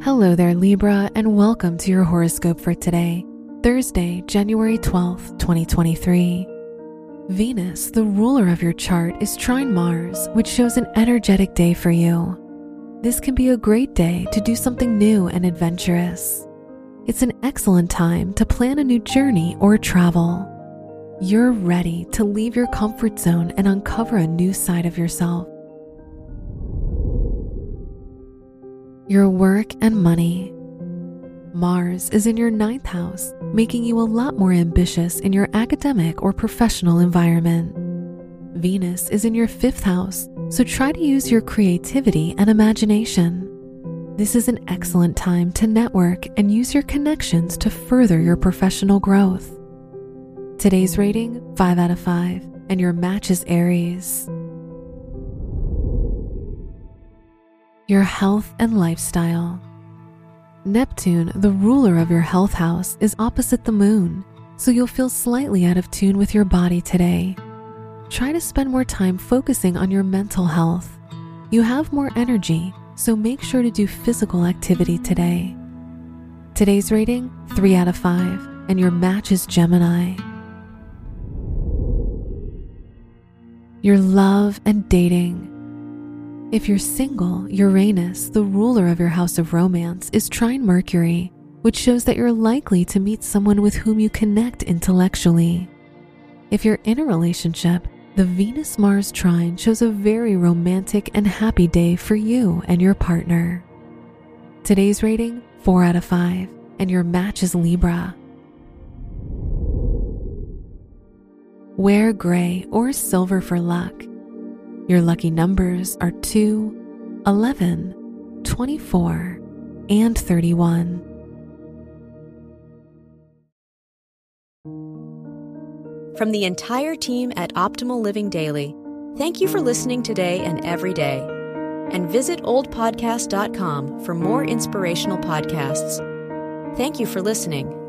Hello there, Libra, and welcome to your horoscope for today, Thursday, January 12th, 2023. Venus, the ruler of your chart, is trine Mars, which shows an energetic day for you. This can be a great day to do something new and adventurous. It's an excellent time to plan a new journey or travel. You're ready to leave your comfort zone and uncover a new side of yourself. Your work and money. Mars is in your ninth house, making you a lot more ambitious in your academic or professional environment. Venus is in your fifth house, so try to use your creativity and imagination. This is an excellent time to network and use your connections to further your professional growth. Today's rating 5 out of 5, and your match is Aries. Your health and lifestyle. Neptune, the ruler of your health house, is opposite the moon, so you'll feel slightly out of tune with your body today. Try to spend more time focusing on your mental health. You have more energy, so make sure to do physical activity today. Today's rating 3 out of 5, and your match is Gemini. Your love and dating. If you're single, Uranus, the ruler of your house of romance, is trine Mercury, which shows that you're likely to meet someone with whom you connect intellectually. If you're in a relationship, the Venus Mars trine shows a very romantic and happy day for you and your partner. Today's rating 4 out of 5, and your match is Libra. Wear gray or silver for luck. Your lucky numbers are 2, 11, 24, and 31. From the entire team at Optimal Living Daily, thank you for listening today and every day. And visit oldpodcast.com for more inspirational podcasts. Thank you for listening.